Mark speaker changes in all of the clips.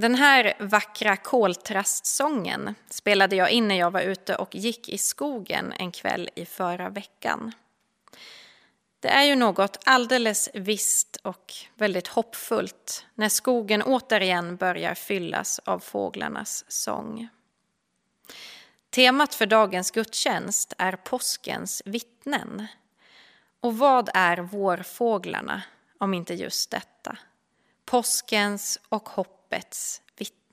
Speaker 1: Den här vackra koltrastsången spelade jag in när jag var ute och gick i skogen en kväll i förra veckan. Det är ju något alldeles visst och väldigt hoppfullt när skogen återigen börjar fyllas av fåglarnas sång. Temat för dagens gudstjänst är påskens vittnen. Och vad är vårfåglarna om inte just detta? Påskens och hoppets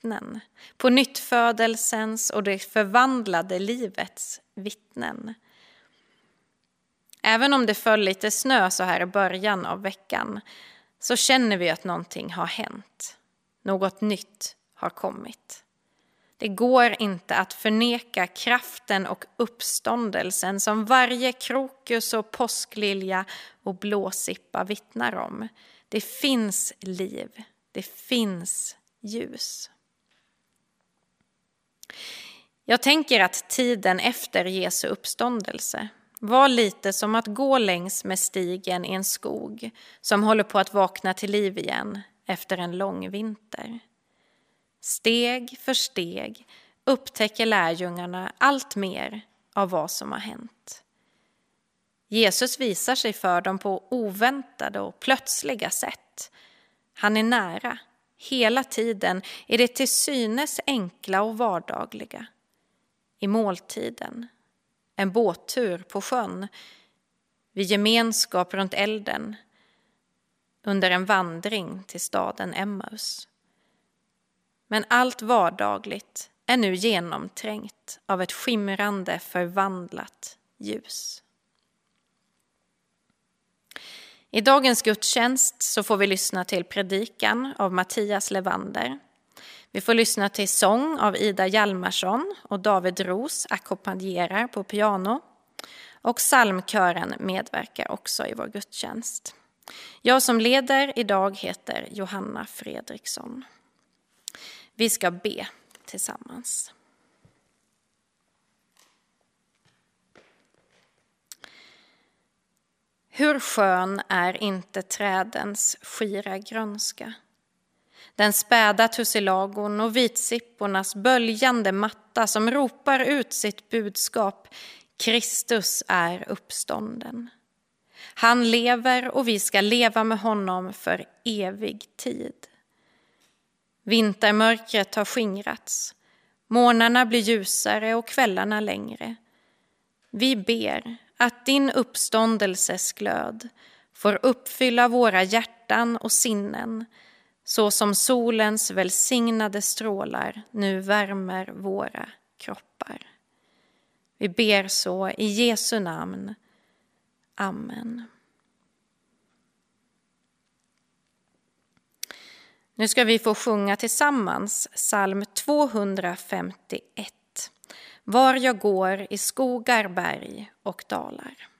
Speaker 1: vittnen. På nyttfödelsens och det förvandlade livets vittnen. Även om det föll lite snö så här i början av veckan så känner vi att någonting har hänt. Något nytt har kommit. Det går inte att förneka kraften och uppståndelsen som varje krokus och påsklilja och blåsippa vittnar om. Det finns liv, det finns ljus. Jag tänker att tiden efter Jesu uppståndelse var lite som att gå längs med stigen i en skog som håller på att vakna till liv igen efter en lång vinter. Steg för steg upptäcker lärjungarna allt mer av vad som har hänt. Jesus visar sig för dem på oväntade och plötsliga sätt. Han är nära, hela tiden, i det till synes enkla och vardagliga. I måltiden, en båttur på sjön, vid gemenskap runt elden, under en vandring till staden Emmaus. Men allt vardagligt är nu genomträngt av ett skimrande förvandlat ljus. I dagens gudstjänst så får vi lyssna till predikan av Mattias Levander. Vi får lyssna till sång av Ida Hjalmarsson och David Ros ackompanjerar på piano. Och psalmkören medverkar också i vår gudstjänst. Jag som leder idag heter Johanna Fredriksson. Vi ska be tillsammans. Hur skön är inte trädens skira grönska? Den späda tussilagon och vitsippornas böljande matta som ropar ut sitt budskap Kristus är uppstånden. Han lever och vi ska leva med honom för evig tid. Vintermörkret har skingrats, Månaderna blir ljusare och kvällarna längre. Vi ber att din uppståndelses glöd får uppfylla våra hjärtan och sinnen så som solens välsignade strålar nu värmer våra kroppar. Vi ber så i Jesu namn. Amen. Nu ska vi få sjunga tillsammans psalm 251. Var jag går i skogar, berg och dalar.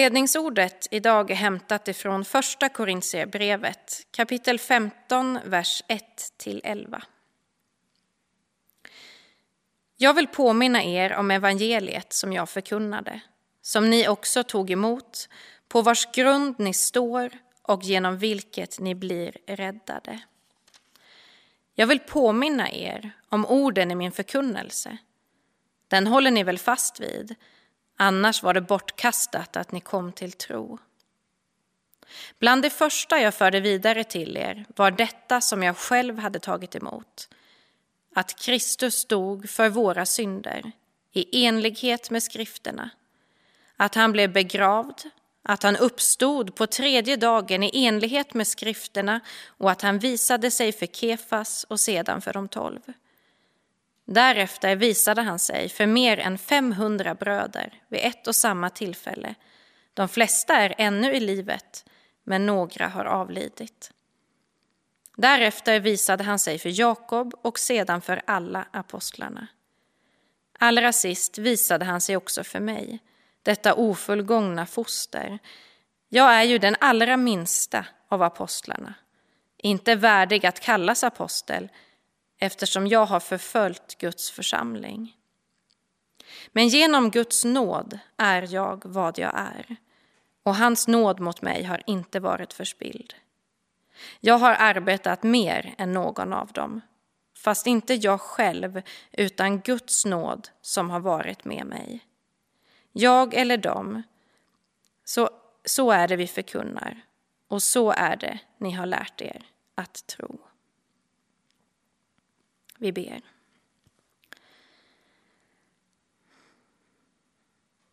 Speaker 1: Inledningsordet idag är hämtat ifrån Första Korintierbrevet kapitel 15, vers 1-11. Jag vill påminna er om evangeliet som jag förkunnade, som ni också tog emot, på vars grund ni står och genom vilket ni blir räddade. Jag vill påminna er om orden i min förkunnelse. Den håller ni väl fast vid, annars var det bortkastat att ni kom till tro. Bland det första jag förde vidare till er var detta som jag själv hade tagit emot, att Kristus dog för våra synder i enlighet med skrifterna, att han blev begravd, att han uppstod på tredje dagen i enlighet med skrifterna och att han visade sig för Kefas och sedan för de tolv. Därefter visade han sig för mer än 500 bröder vid ett och samma tillfälle. De flesta är ännu i livet, men några har avlidit. Därefter visade han sig för Jakob och sedan för alla apostlarna. Allra sist visade han sig också för mig, detta ofullgångna foster. Jag är ju den allra minsta av apostlarna, inte värdig att kallas apostel eftersom jag har förföljt Guds församling. Men genom Guds nåd är jag vad jag är och hans nåd mot mig har inte varit förspilld. Jag har arbetat mer än någon av dem, fast inte jag själv utan Guds nåd som har varit med mig. Jag eller dem, så, så är det vi förkunnar och så är det ni har lärt er att tro. Vi ber.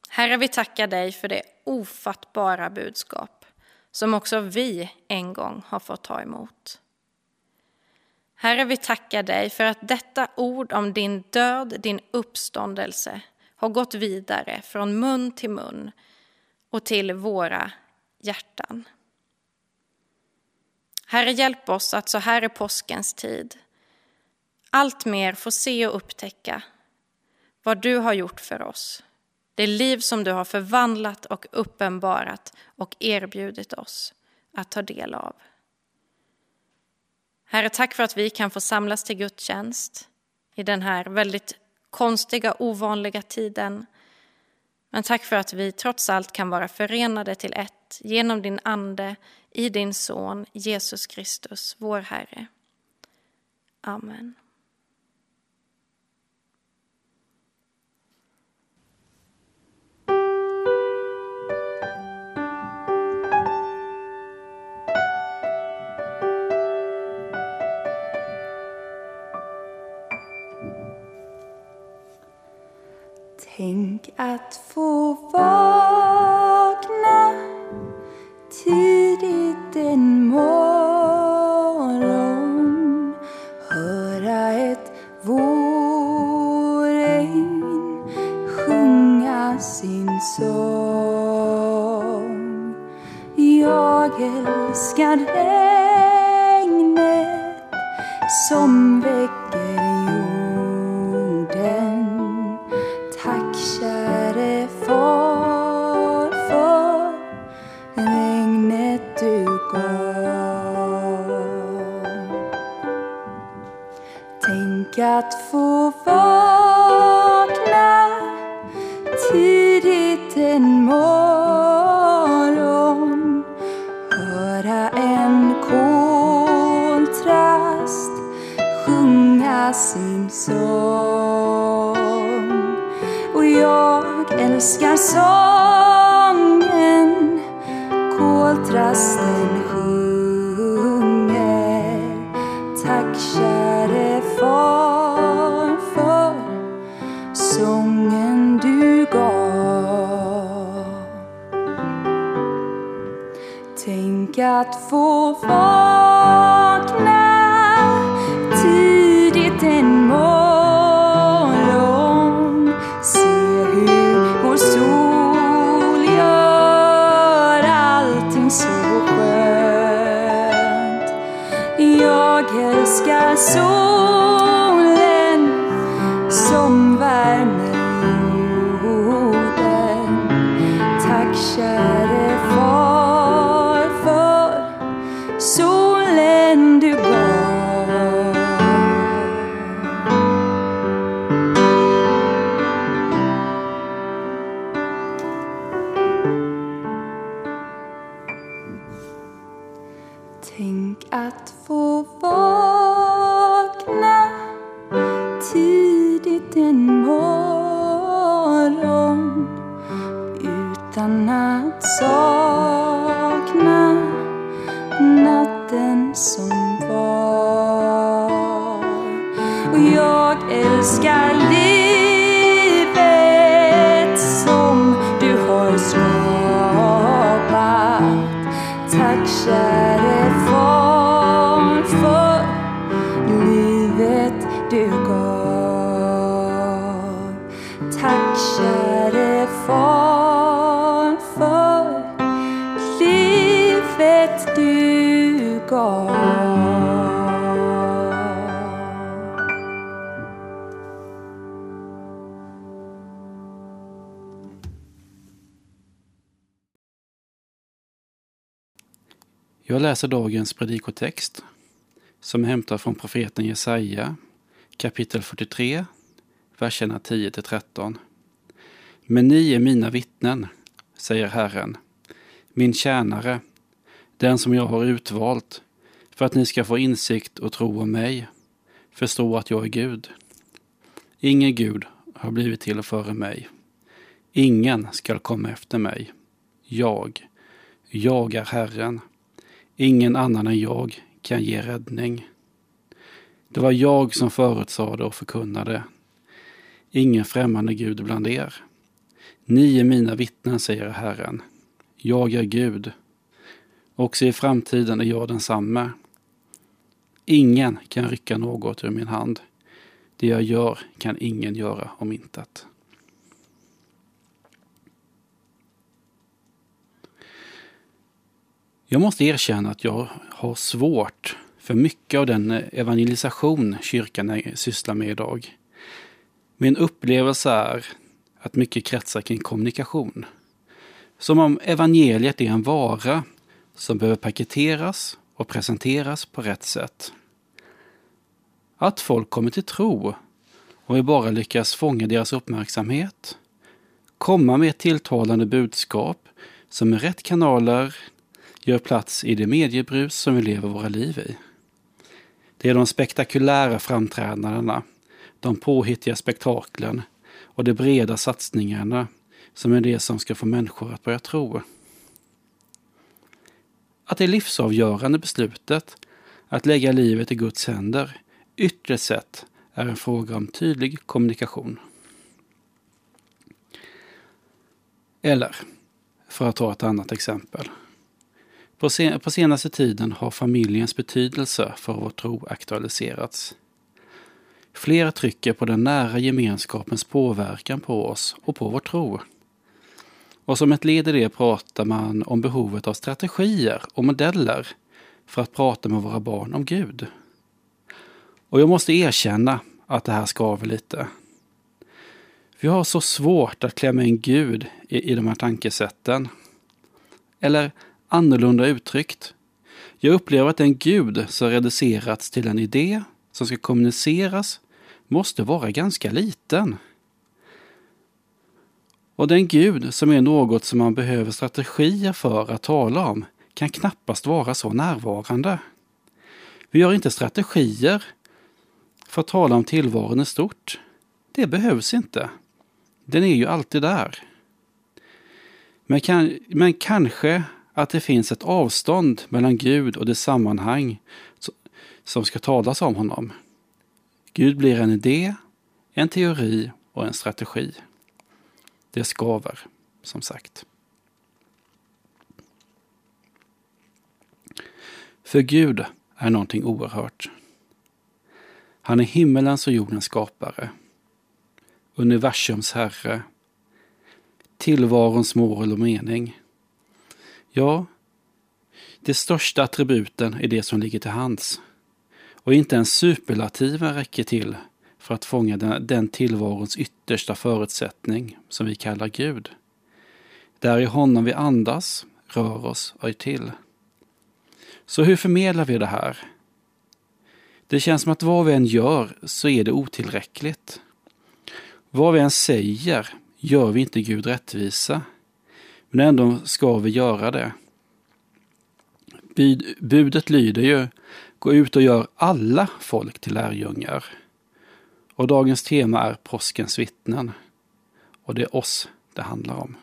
Speaker 1: Herre, vi tackar dig för det ofattbara budskap som också vi en gång har fått ta emot. Herre, vi tackar dig för att detta ord om din död, din uppståndelse har gått vidare från mun till mun och till våra hjärtan. Herre, hjälp oss att så här i påskens tid allt mer få se och upptäcka vad du har gjort för oss. Det liv som du har förvandlat och uppenbarat och erbjudit oss att ta del av. Herre, tack för att vi kan få samlas till gudstjänst i den här väldigt konstiga, ovanliga tiden. Men tack för att vi trots allt kan vara förenade till ett genom din Ande i din Son Jesus Kristus, vår Herre. Amen.
Speaker 2: Tänk att få vakna tidigt en morgon. Höra ett vårregn sjunga sin sång. Jag älskar regnet som väcker älskar Jag
Speaker 3: läser dagens predikotext som är hämtad från profeten Jesaja kapitel 43, verserna 10-13. Men ni är mina vittnen, säger Herren, min tjänare, den som jag har utvalt, för att ni ska få insikt och tro om mig, förstå att jag är Gud. Ingen Gud har blivit till före mig. Ingen skall komma efter mig. Jag, jag är Herren. Ingen annan än jag kan ge räddning. Det var jag som förutsade och förkunnade. Ingen främmande Gud bland er. Ni är mina vittnen, säger Herren. Jag är Gud. Också i framtiden är jag densamme. Ingen kan rycka något ur min hand. Det jag gör kan ingen göra om intet. Jag måste erkänna att jag har svårt för mycket av den eh, evangelisation kyrkan sysslar med idag. Min upplevelse är att mycket kretsar kring kommunikation. Som om evangeliet är en vara som behöver paketeras och presenteras på rätt sätt. Att folk kommer till tro och vi bara lyckas fånga deras uppmärksamhet, komma med ett tilltalande budskap som med rätt kanaler gör plats i det mediebrus som vi lever våra liv i. Det är de spektakulära framträdandena, de påhittiga spektaklen och de breda satsningarna som är det som ska få människor att börja tro. Att det livsavgörande beslutet att lägga livet i Guds händer ytterst sett är en fråga om tydlig kommunikation. Eller, för att ta ett annat exempel. På, sen på senaste tiden har familjens betydelse för vår tro aktualiserats. Flera trycker på den nära gemenskapens påverkan på oss och på vår tro. Och som ett led i det pratar man om behovet av strategier och modeller för att prata med våra barn om Gud. Och jag måste erkänna att det här skaver lite. Vi har så svårt att klämma in Gud i, i de här tankesätten. Eller annorlunda uttryckt. Jag upplever att den Gud som reducerats till en idé som ska kommuniceras måste vara ganska liten. Och den Gud som är något som man behöver strategier för att tala om kan knappast vara så närvarande. Vi har inte strategier för att tala om tillvaron i stort. Det behövs inte. Den är ju alltid där. Men, kan, men kanske att det finns ett avstånd mellan Gud och det sammanhang som ska talas om honom. Gud blir en idé, en teori och en strategi. Det skaver, som sagt. För Gud är någonting oerhört. Han är himmelens och jordens skapare, universums herre, tillvarons mål och mening. Ja, de största attributen är det som ligger till hands. Och inte ens superlativen räcker till för att fånga den, den tillvarons yttersta förutsättning som vi kallar Gud. Det är i honom vi andas, rör oss och är till. Så hur förmedlar vi det här? Det känns som att vad vi än gör så är det otillräckligt. Vad vi än säger gör vi inte Gud rättvisa. Men ändå ska vi göra det. budet lyder ju Gå ut och gör alla folk till lärjungar. Och dagens tema är påskens vittnen. och det är oss det handlar om.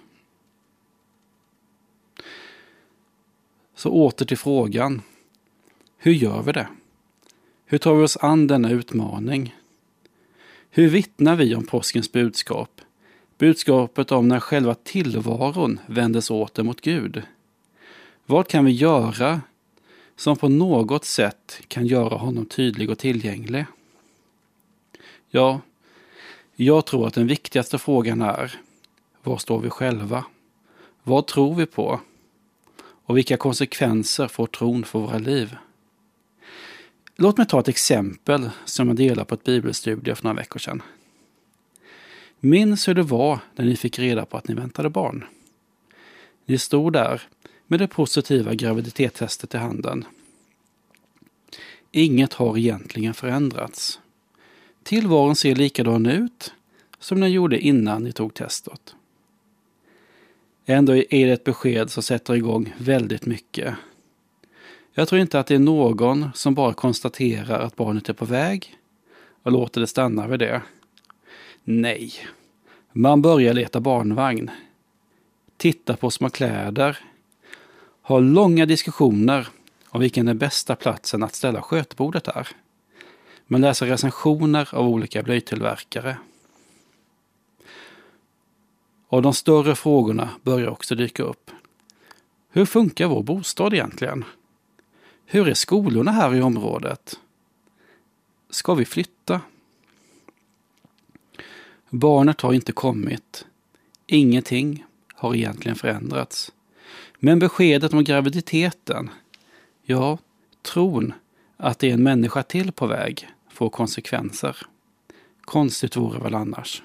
Speaker 3: Så åter till frågan. Hur gör vi det? Hur tar vi oss an denna utmaning? Hur vittnar vi om påskens budskap? Budskapet om när själva tillvaron vändes åter mot Gud. Vad kan vi göra som på något sätt kan göra honom tydlig och tillgänglig? Ja, jag tror att den viktigaste frågan är var står vi själva? Vad tror vi på? Och vilka konsekvenser får tron för våra liv? Låt mig ta ett exempel som jag delade på ett bibelstudie för några veckor sedan. Minns hur det var när ni fick reda på att ni väntade barn. Ni stod där med det positiva graviditetstestet i handen. Inget har egentligen förändrats. Tillvaron ser likadan ut som den gjorde innan ni tog testet. Ändå är det ett besked som sätter igång väldigt mycket. Jag tror inte att det är någon som bara konstaterar att barnet är på väg och låter det stanna vid det. Nej, man börjar leta barnvagn, titta på små kläder, ha långa diskussioner om vilken den bästa platsen att ställa skötbordet är. Man läser recensioner av olika blöjtillverkare. Och de större frågorna börjar också dyka upp. Hur funkar vår bostad egentligen? Hur är skolorna här i området? Ska vi flytta? Barnet har inte kommit. Ingenting har egentligen förändrats. Men beskedet om graviditeten, ja, tron att det är en människa till på väg får konsekvenser. Konstigt vore väl annars.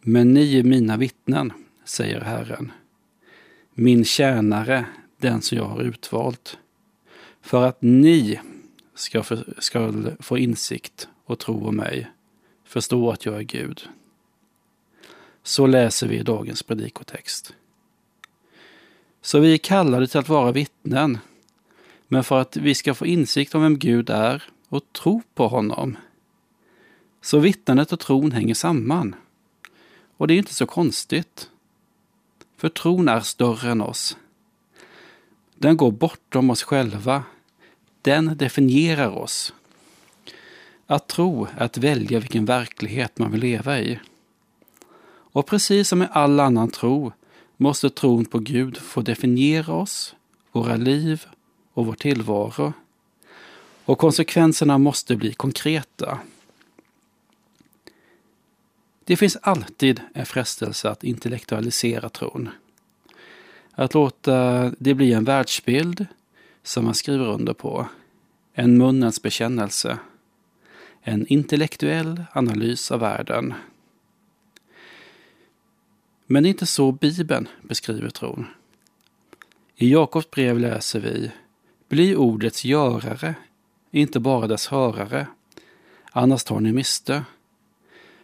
Speaker 3: Men ni är mina vittnen, säger Herren, min tjänare, den som jag har utvalt, för att ni ska, för, ska få insikt och tro om mig, förstå att jag är Gud. Så läser vi i dagens predikotext. Så vi är kallade till att vara vittnen, men för att vi ska få insikt om vem Gud är och tro på honom. Så vittnandet och tron hänger samman. Och det är inte så konstigt. För tron är större än oss. Den går bortom oss själva. Den definierar oss. Att tro är att välja vilken verklighet man vill leva i. Och precis som med all annan tro måste tron på Gud få definiera oss, våra liv och vår tillvaro. Och konsekvenserna måste bli konkreta. Det finns alltid en frestelse att intellektualisera tron. Att låta det bli en världsbild som man skriver under på. En munnens bekännelse. En intellektuell analys av världen. Men det är inte så Bibeln beskriver tron. I Jakobs brev läser vi Bli ordets görare, inte bara dess hörare, annars tar ni miste.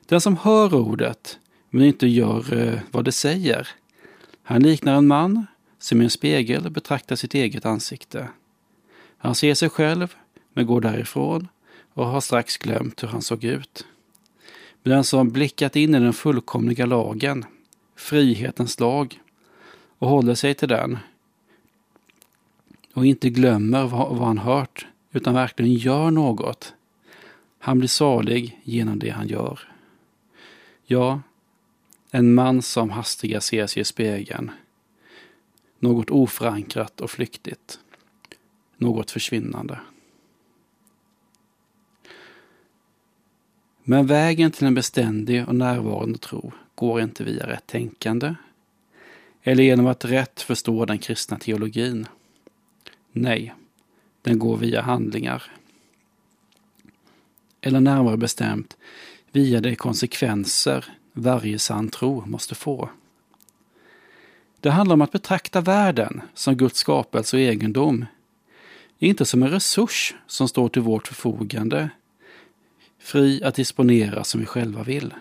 Speaker 3: Den som hör ordet men inte gör eh, vad det säger, han liknar en man som i en spegel betraktar sitt eget ansikte. Han ser sig själv men går därifrån och har strax glömt hur han såg ut. Men den som blickat in i den fullkomliga lagen, frihetens lag, och håller sig till den och inte glömmer vad, han hört utan verkligen gör något. Han blir salig genom det han gör. Ja, en man som hastiga ser sig i spegeln. Något oförankrat och flyktigt. Något försvinnande. Men vägen till en beständig och närvarande tro går inte via rätt tänkande eller genom att rätt förstå den kristna teologin. Nej, den går via handlingar. Eller närmare bestämt via de konsekvenser varje sann tro måste få. Det handlar om att betrakta världen som Guds skapelse och egendom, inte som en resurs som står till vårt förfogande, fri att disponera som vi själva vill.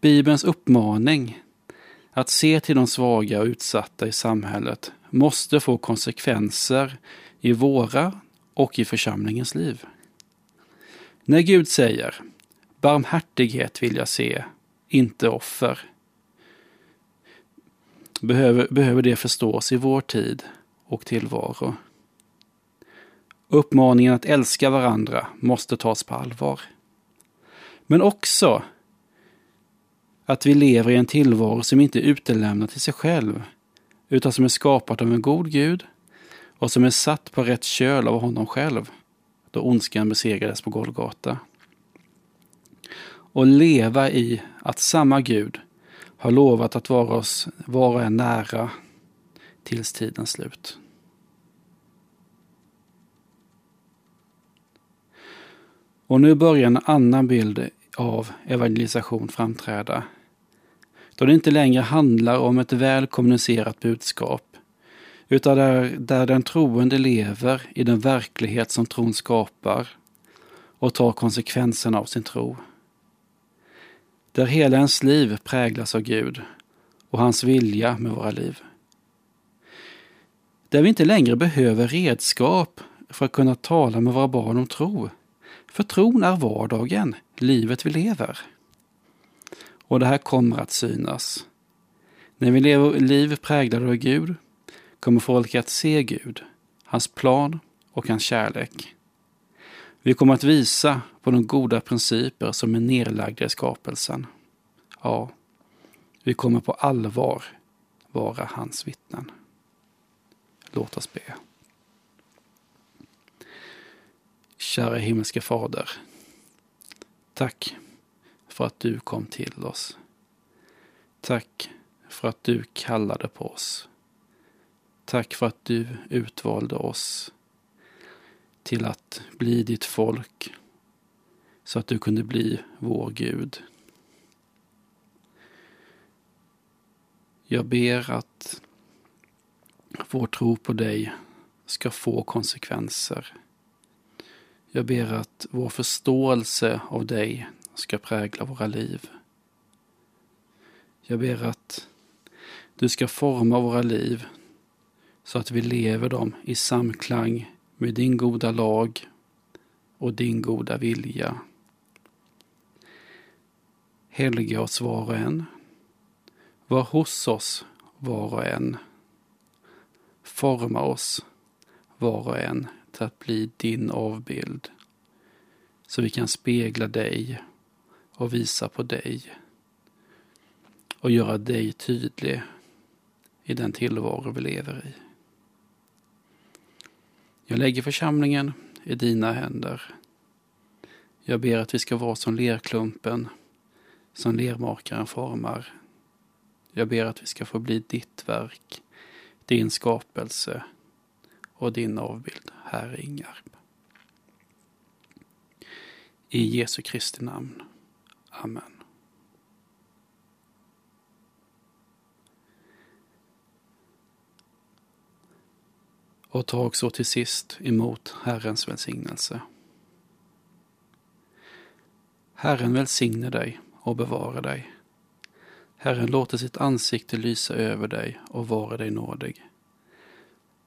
Speaker 3: Bibelns uppmaning att se till de svaga och utsatta i samhället måste få konsekvenser i våra och i församlingens liv. När Gud säger barmhärtighet vill jag se, inte offer, behöver, behöver det förstås i vår tid och tillvaro. Uppmaningen att älska varandra måste tas på allvar. Men också att vi lever i en tillvaro som inte är utelämnad till sig själv, utan som är skapad av en god Gud och som är satt på rätt köl av honom själv, då ondskan besegrades på Golgata. Och leva i att samma Gud har lovat att vara oss var och en nära tills tidens slut. Och nu börjar en annan bild av evangelisation framträda. Då det inte längre handlar om ett väl kommunicerat budskap, utan där, där den troende lever i den verklighet som tron skapar och tar konsekvenserna av sin tro. Där hela ens liv präglas av Gud och hans vilja med våra liv. Där vi inte längre behöver redskap för att kunna tala med våra barn om tro. För tron är vardagen, livet vi lever. Och det här kommer att synas. När vi lever liv präglade av Gud kommer folk att se Gud, hans plan och hans kärlek. Vi kommer att visa på de goda principer som är nedlagda i skapelsen. Ja, vi kommer på allvar vara hans vittnen. Låt oss be. Kära himmelske Fader. Tack för att du kom till oss. Tack för att du kallade på oss. Tack för att du utvalde oss till att bli ditt folk så att du kunde bli vår Gud. Jag ber att vår tro på dig ska få konsekvenser. Jag ber att vår förståelse av dig ska prägla våra liv. Jag ber att du ska forma våra liv så att vi lever dem i samklang med din goda lag och din goda vilja. Helga oss var och en. Var hos oss var och en. Forma oss var och en till att bli din avbild. Så vi kan spegla dig och visa på dig. Och göra dig tydlig i den tillvaro vi lever i. Jag lägger församlingen i dina händer. Jag ber att vi ska vara som lerklumpen som lermakaren formar. Jag ber att vi ska få bli ditt verk, din skapelse och din avbild, här i Ingarp. I Jesu Kristi namn. Amen. Och ta också till sist emot Herrens välsignelse. Herren välsigne dig och bevara dig. Herren låter sitt ansikte lysa över dig och vara dig nådig.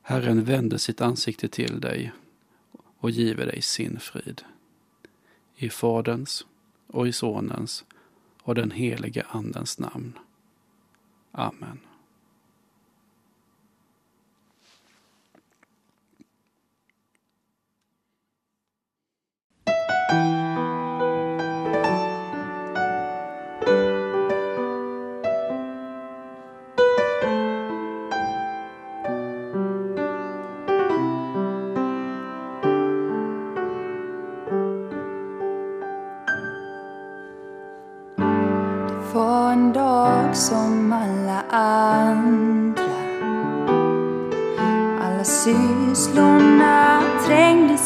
Speaker 3: Herren vänder sitt ansikte till dig och giver dig sin frid. I Faderns och i Sonens och den helige Andens namn. Amen.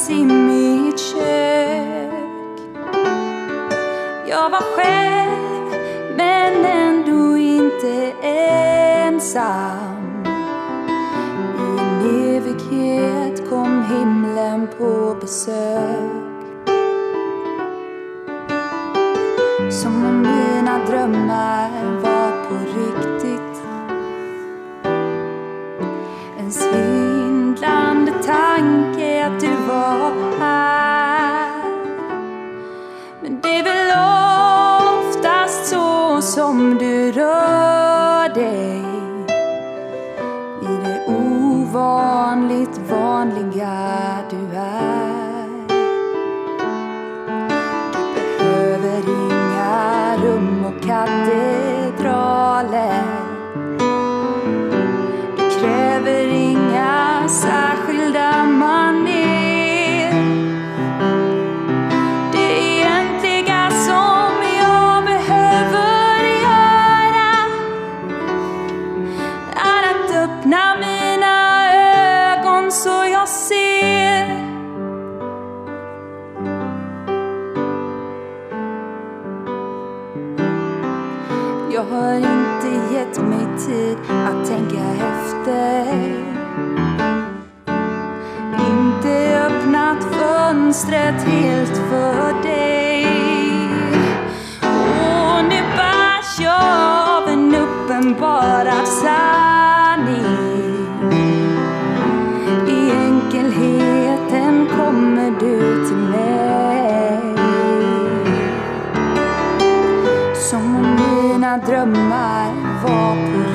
Speaker 2: Trängdes i mitt kök. Jag var själv, men ändå inte ensam. I en evighet kom himlen på besök. Som om mina drömmar drömmar var på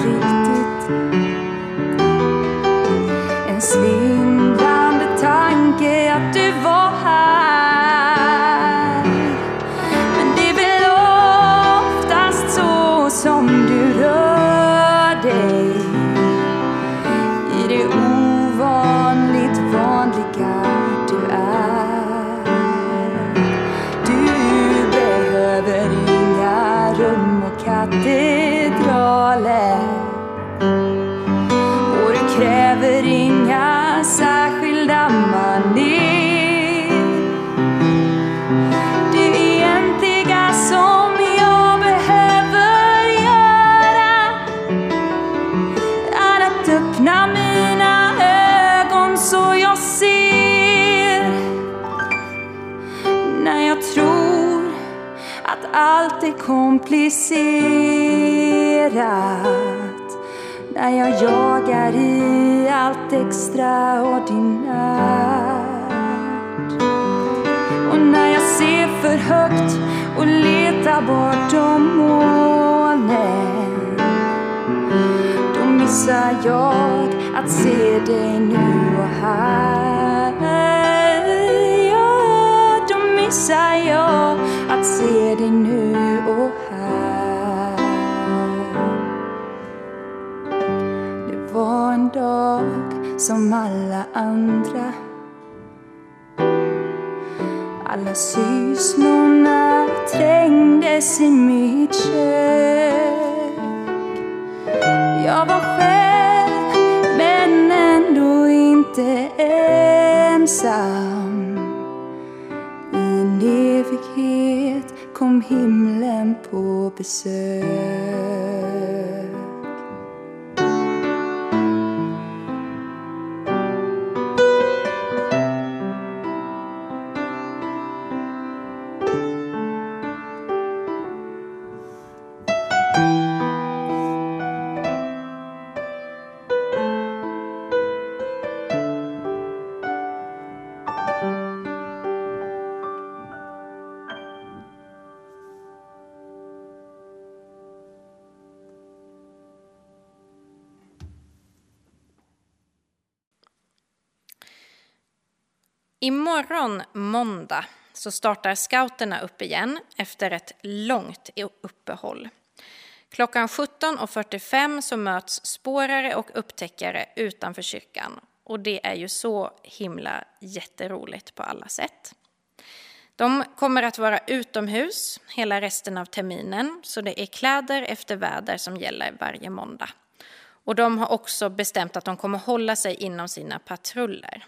Speaker 2: komplicerat när jag jagar i allt extraordinärt och när jag ser för högt och letar bortom molnen då missar jag att se dig nu och här. Ja, då missar jag att se dig nu och som alla andra. Alla sysslorna trängdes i mitt kök. Jag var själv men ändå inte ensam. I en evighet kom himlen på besök.
Speaker 1: Imorgon måndag så startar scouterna upp igen efter ett långt uppehåll. Klockan 17.45 så möts spårare och upptäckare utanför kyrkan och det är ju så himla jätteroligt på alla sätt. De kommer att vara utomhus hela resten av terminen så det är kläder efter väder som gäller varje måndag. Och de har också bestämt att de kommer hålla sig inom sina patruller.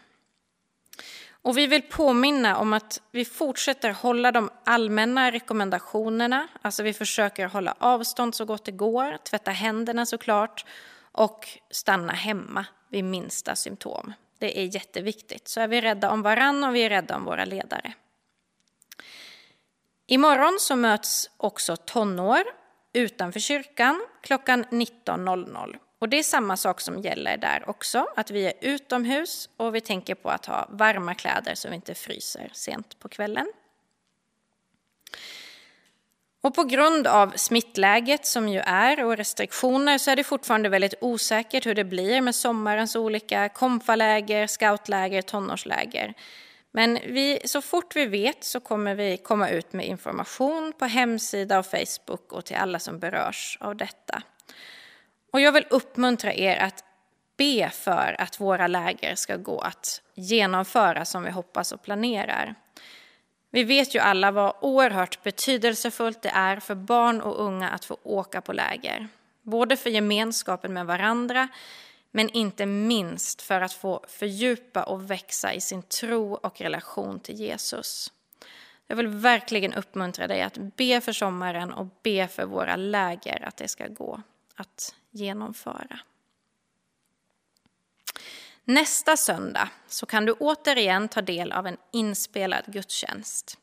Speaker 1: Och vi vill påminna om att vi fortsätter hålla de allmänna rekommendationerna. Alltså vi försöker hålla avstånd så gott det går, tvätta händerna såklart och stanna hemma vid minsta symptom. Det är jätteviktigt. Så är vi rädda om varann och vi är rädda om våra ledare. Imorgon så möts också tonår utanför kyrkan klockan 19.00. Och det är samma sak som gäller där också, att vi är utomhus och vi tänker på att ha varma kläder så vi inte fryser sent på kvällen. Och på grund av smittläget som ju är och restriktioner så är det fortfarande väldigt osäkert hur det blir med sommarens olika komfaläger, scoutläger, tonårsläger. Men vi, så fort vi vet så kommer vi komma ut med information på hemsida och Facebook och till alla som berörs av detta. Och jag vill uppmuntra er att be för att våra läger ska gå att genomföra som vi hoppas och planerar. Vi vet ju alla vad oerhört betydelsefullt det är för barn och unga att få åka på läger. Både för gemenskapen med varandra, men inte minst för att få fördjupa och växa i sin tro och relation till Jesus. Jag vill verkligen uppmuntra dig att be för sommaren och be för våra läger att det ska gå att genomföra. Nästa söndag så kan du återigen ta del av en inspelad gudstjänst.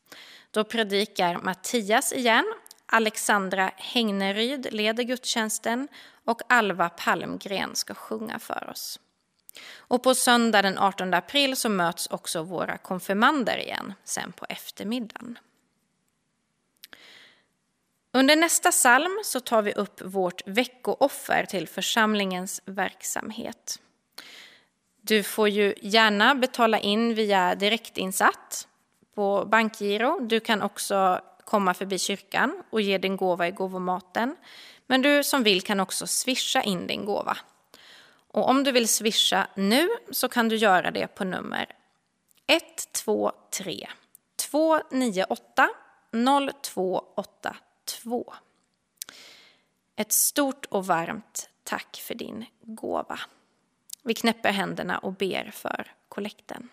Speaker 1: Då predikar Mattias igen, Alexandra Hängneryd leder gudstjänsten och Alva Palmgren ska sjunga för oss. Och på söndag den 18 april så möts också våra konfirmander igen, sen på eftermiddagen. Under nästa psalm så tar vi upp vårt veckooffer till församlingens verksamhet. Du får ju gärna betala in via direktinsatt på bankgiro. Du kan också komma förbi kyrkan och ge din gåva i gåvomaten. Men du som vill kan också swisha in din gåva. Och om du vill swisha nu så kan du göra det på nummer 123 298 2. Ett stort och varmt tack för din gåva. Vi knäpper händerna och ber för kollekten.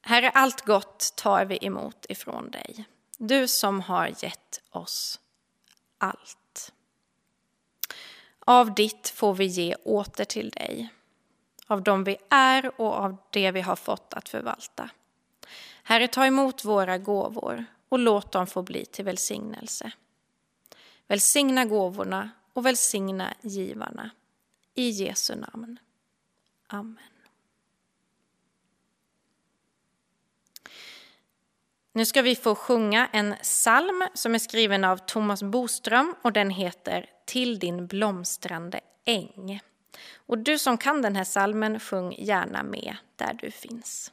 Speaker 1: Herre, allt gott tar vi emot ifrån dig. Du som har gett oss allt. Av ditt får vi ge åter till dig, av dem vi är och av det vi har fått att förvalta. Herre, ta emot våra gåvor och låt dem få bli till välsignelse. Välsigna gåvorna och välsigna givarna. I Jesu namn. Amen. Nu ska vi få sjunga en psalm som är skriven av Thomas Boström och den heter Till din blomstrande äng. Och du som kan den här psalmen, sjung gärna med där du finns.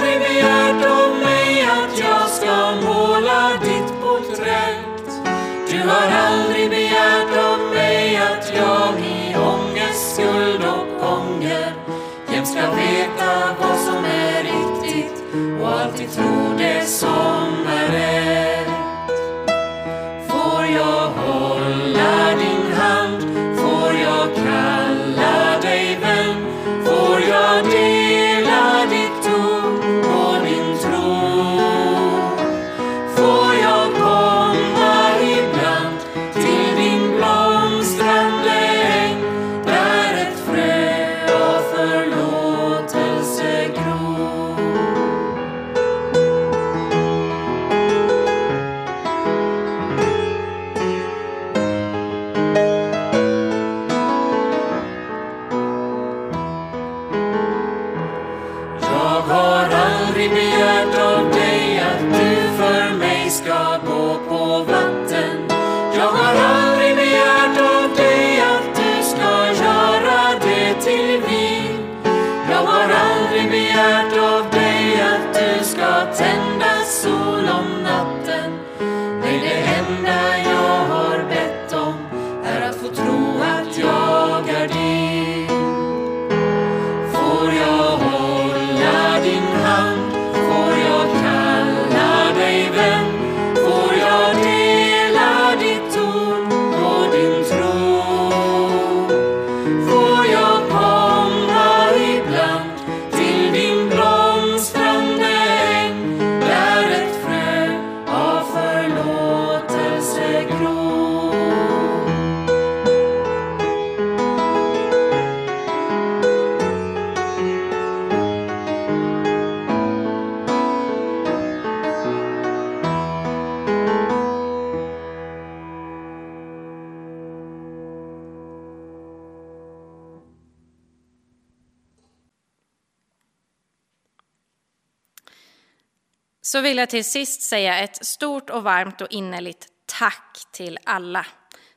Speaker 1: så vill jag till sist säga ett stort och varmt och innerligt tack till alla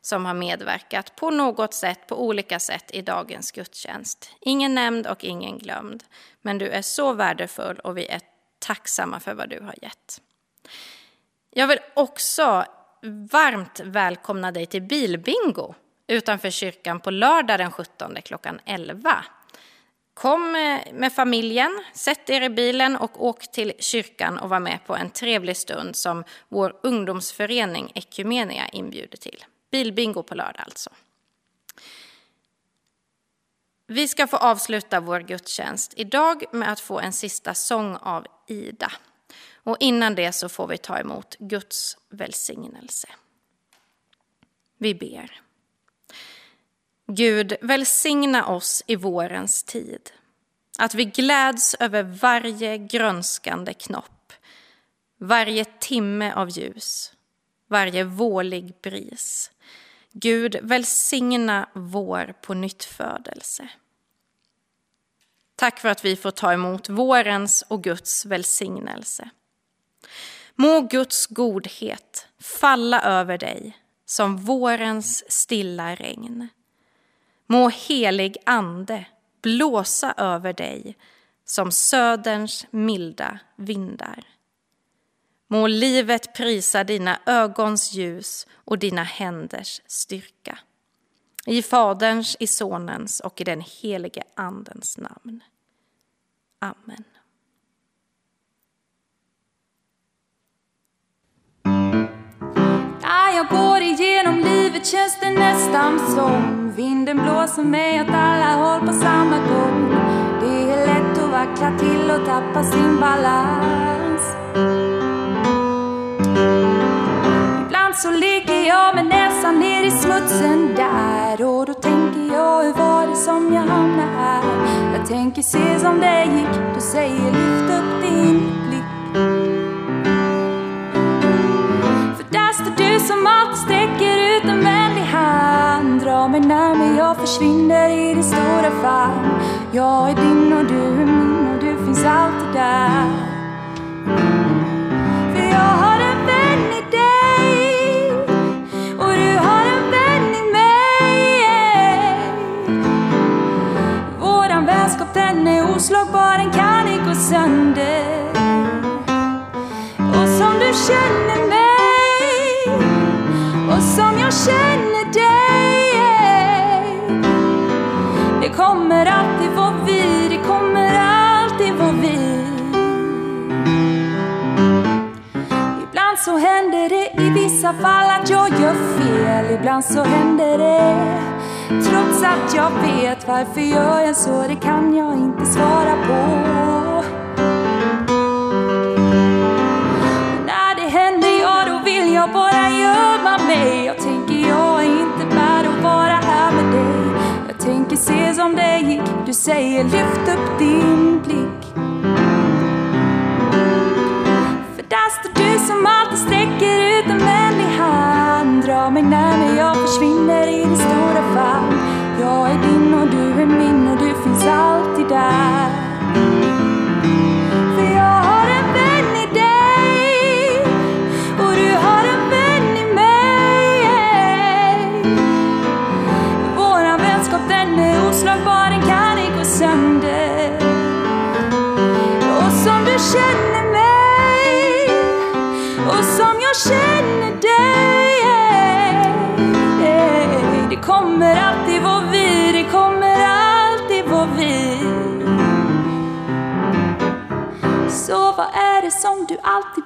Speaker 1: som har medverkat på något sätt, på olika sätt i dagens gudstjänst. Ingen nämnd och ingen glömd, men du är så värdefull och vi är tacksamma för vad du har gett. Jag vill också varmt välkomna dig till bilbingo utanför kyrkan på lördag den 17 klockan 11. Kom med familjen, sätt er i bilen och åk till kyrkan och var med på en trevlig stund som vår ungdomsförening Ekumenia inbjuder till. Bilbingo på lördag alltså. Vi ska få avsluta vår gudstjänst idag med att få en sista sång av Ida. Och innan det så får vi ta emot Guds välsignelse. Vi ber. Gud, välsigna oss i vårens tid. Att vi gläds över varje grönskande knopp, varje timme av ljus, varje vårlig bris. Gud, välsigna vår på nyttfödelse. Tack för att vi får ta emot vårens och Guds välsignelse. Må Guds godhet falla över dig som vårens stilla regn. Må helig ande blåsa över dig som söderns milda vindar. Må livet prisa dina ögons ljus och dina händers styrka. I Faderns, i Sonens och i den helige Andens namn. Amen.
Speaker 2: Jag går igenom livet känns det nästan som vinden blåser mig åt alla håll på samma gång. Det är lätt att vackla till och tappa sin balans. Ibland så ligger jag med näsan ner i smutsen där och då tänker jag hur var det som jag hamnade här? Jag tänker se som det gick, du säger lyft upp din blick. För där står du som alltid Drar mig närmare, jag försvinner i din stora famn Jag är din och du är min och du finns alltid där. För jag har en vän i dig och du har en vän i mig. Våran vänskap den är oslagbar, den kan inte gå sönder. Och som du känner mig och som jag känner vissa fall att jag gör fel Ibland så händer det. Trots att jag vet varför gör jag så, det kan jag inte svara på. När det händer, ja då vill jag bara gömma mig. Jag tänker jag är inte värd att vara här med dig. Jag tänker se som det gick, du säger lyft upp din blick. Hand Drar mig jag försvinner i din stora famn Jag är din och du är min och du finns alltid där.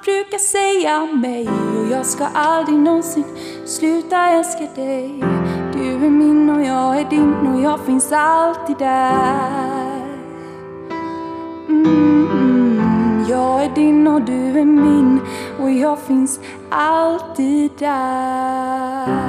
Speaker 2: Brukar säga mig? Och jag ska aldrig någonsin sluta älska dig Du är min och jag är din och jag finns alltid där mm, Jag är din och du är min och jag finns alltid där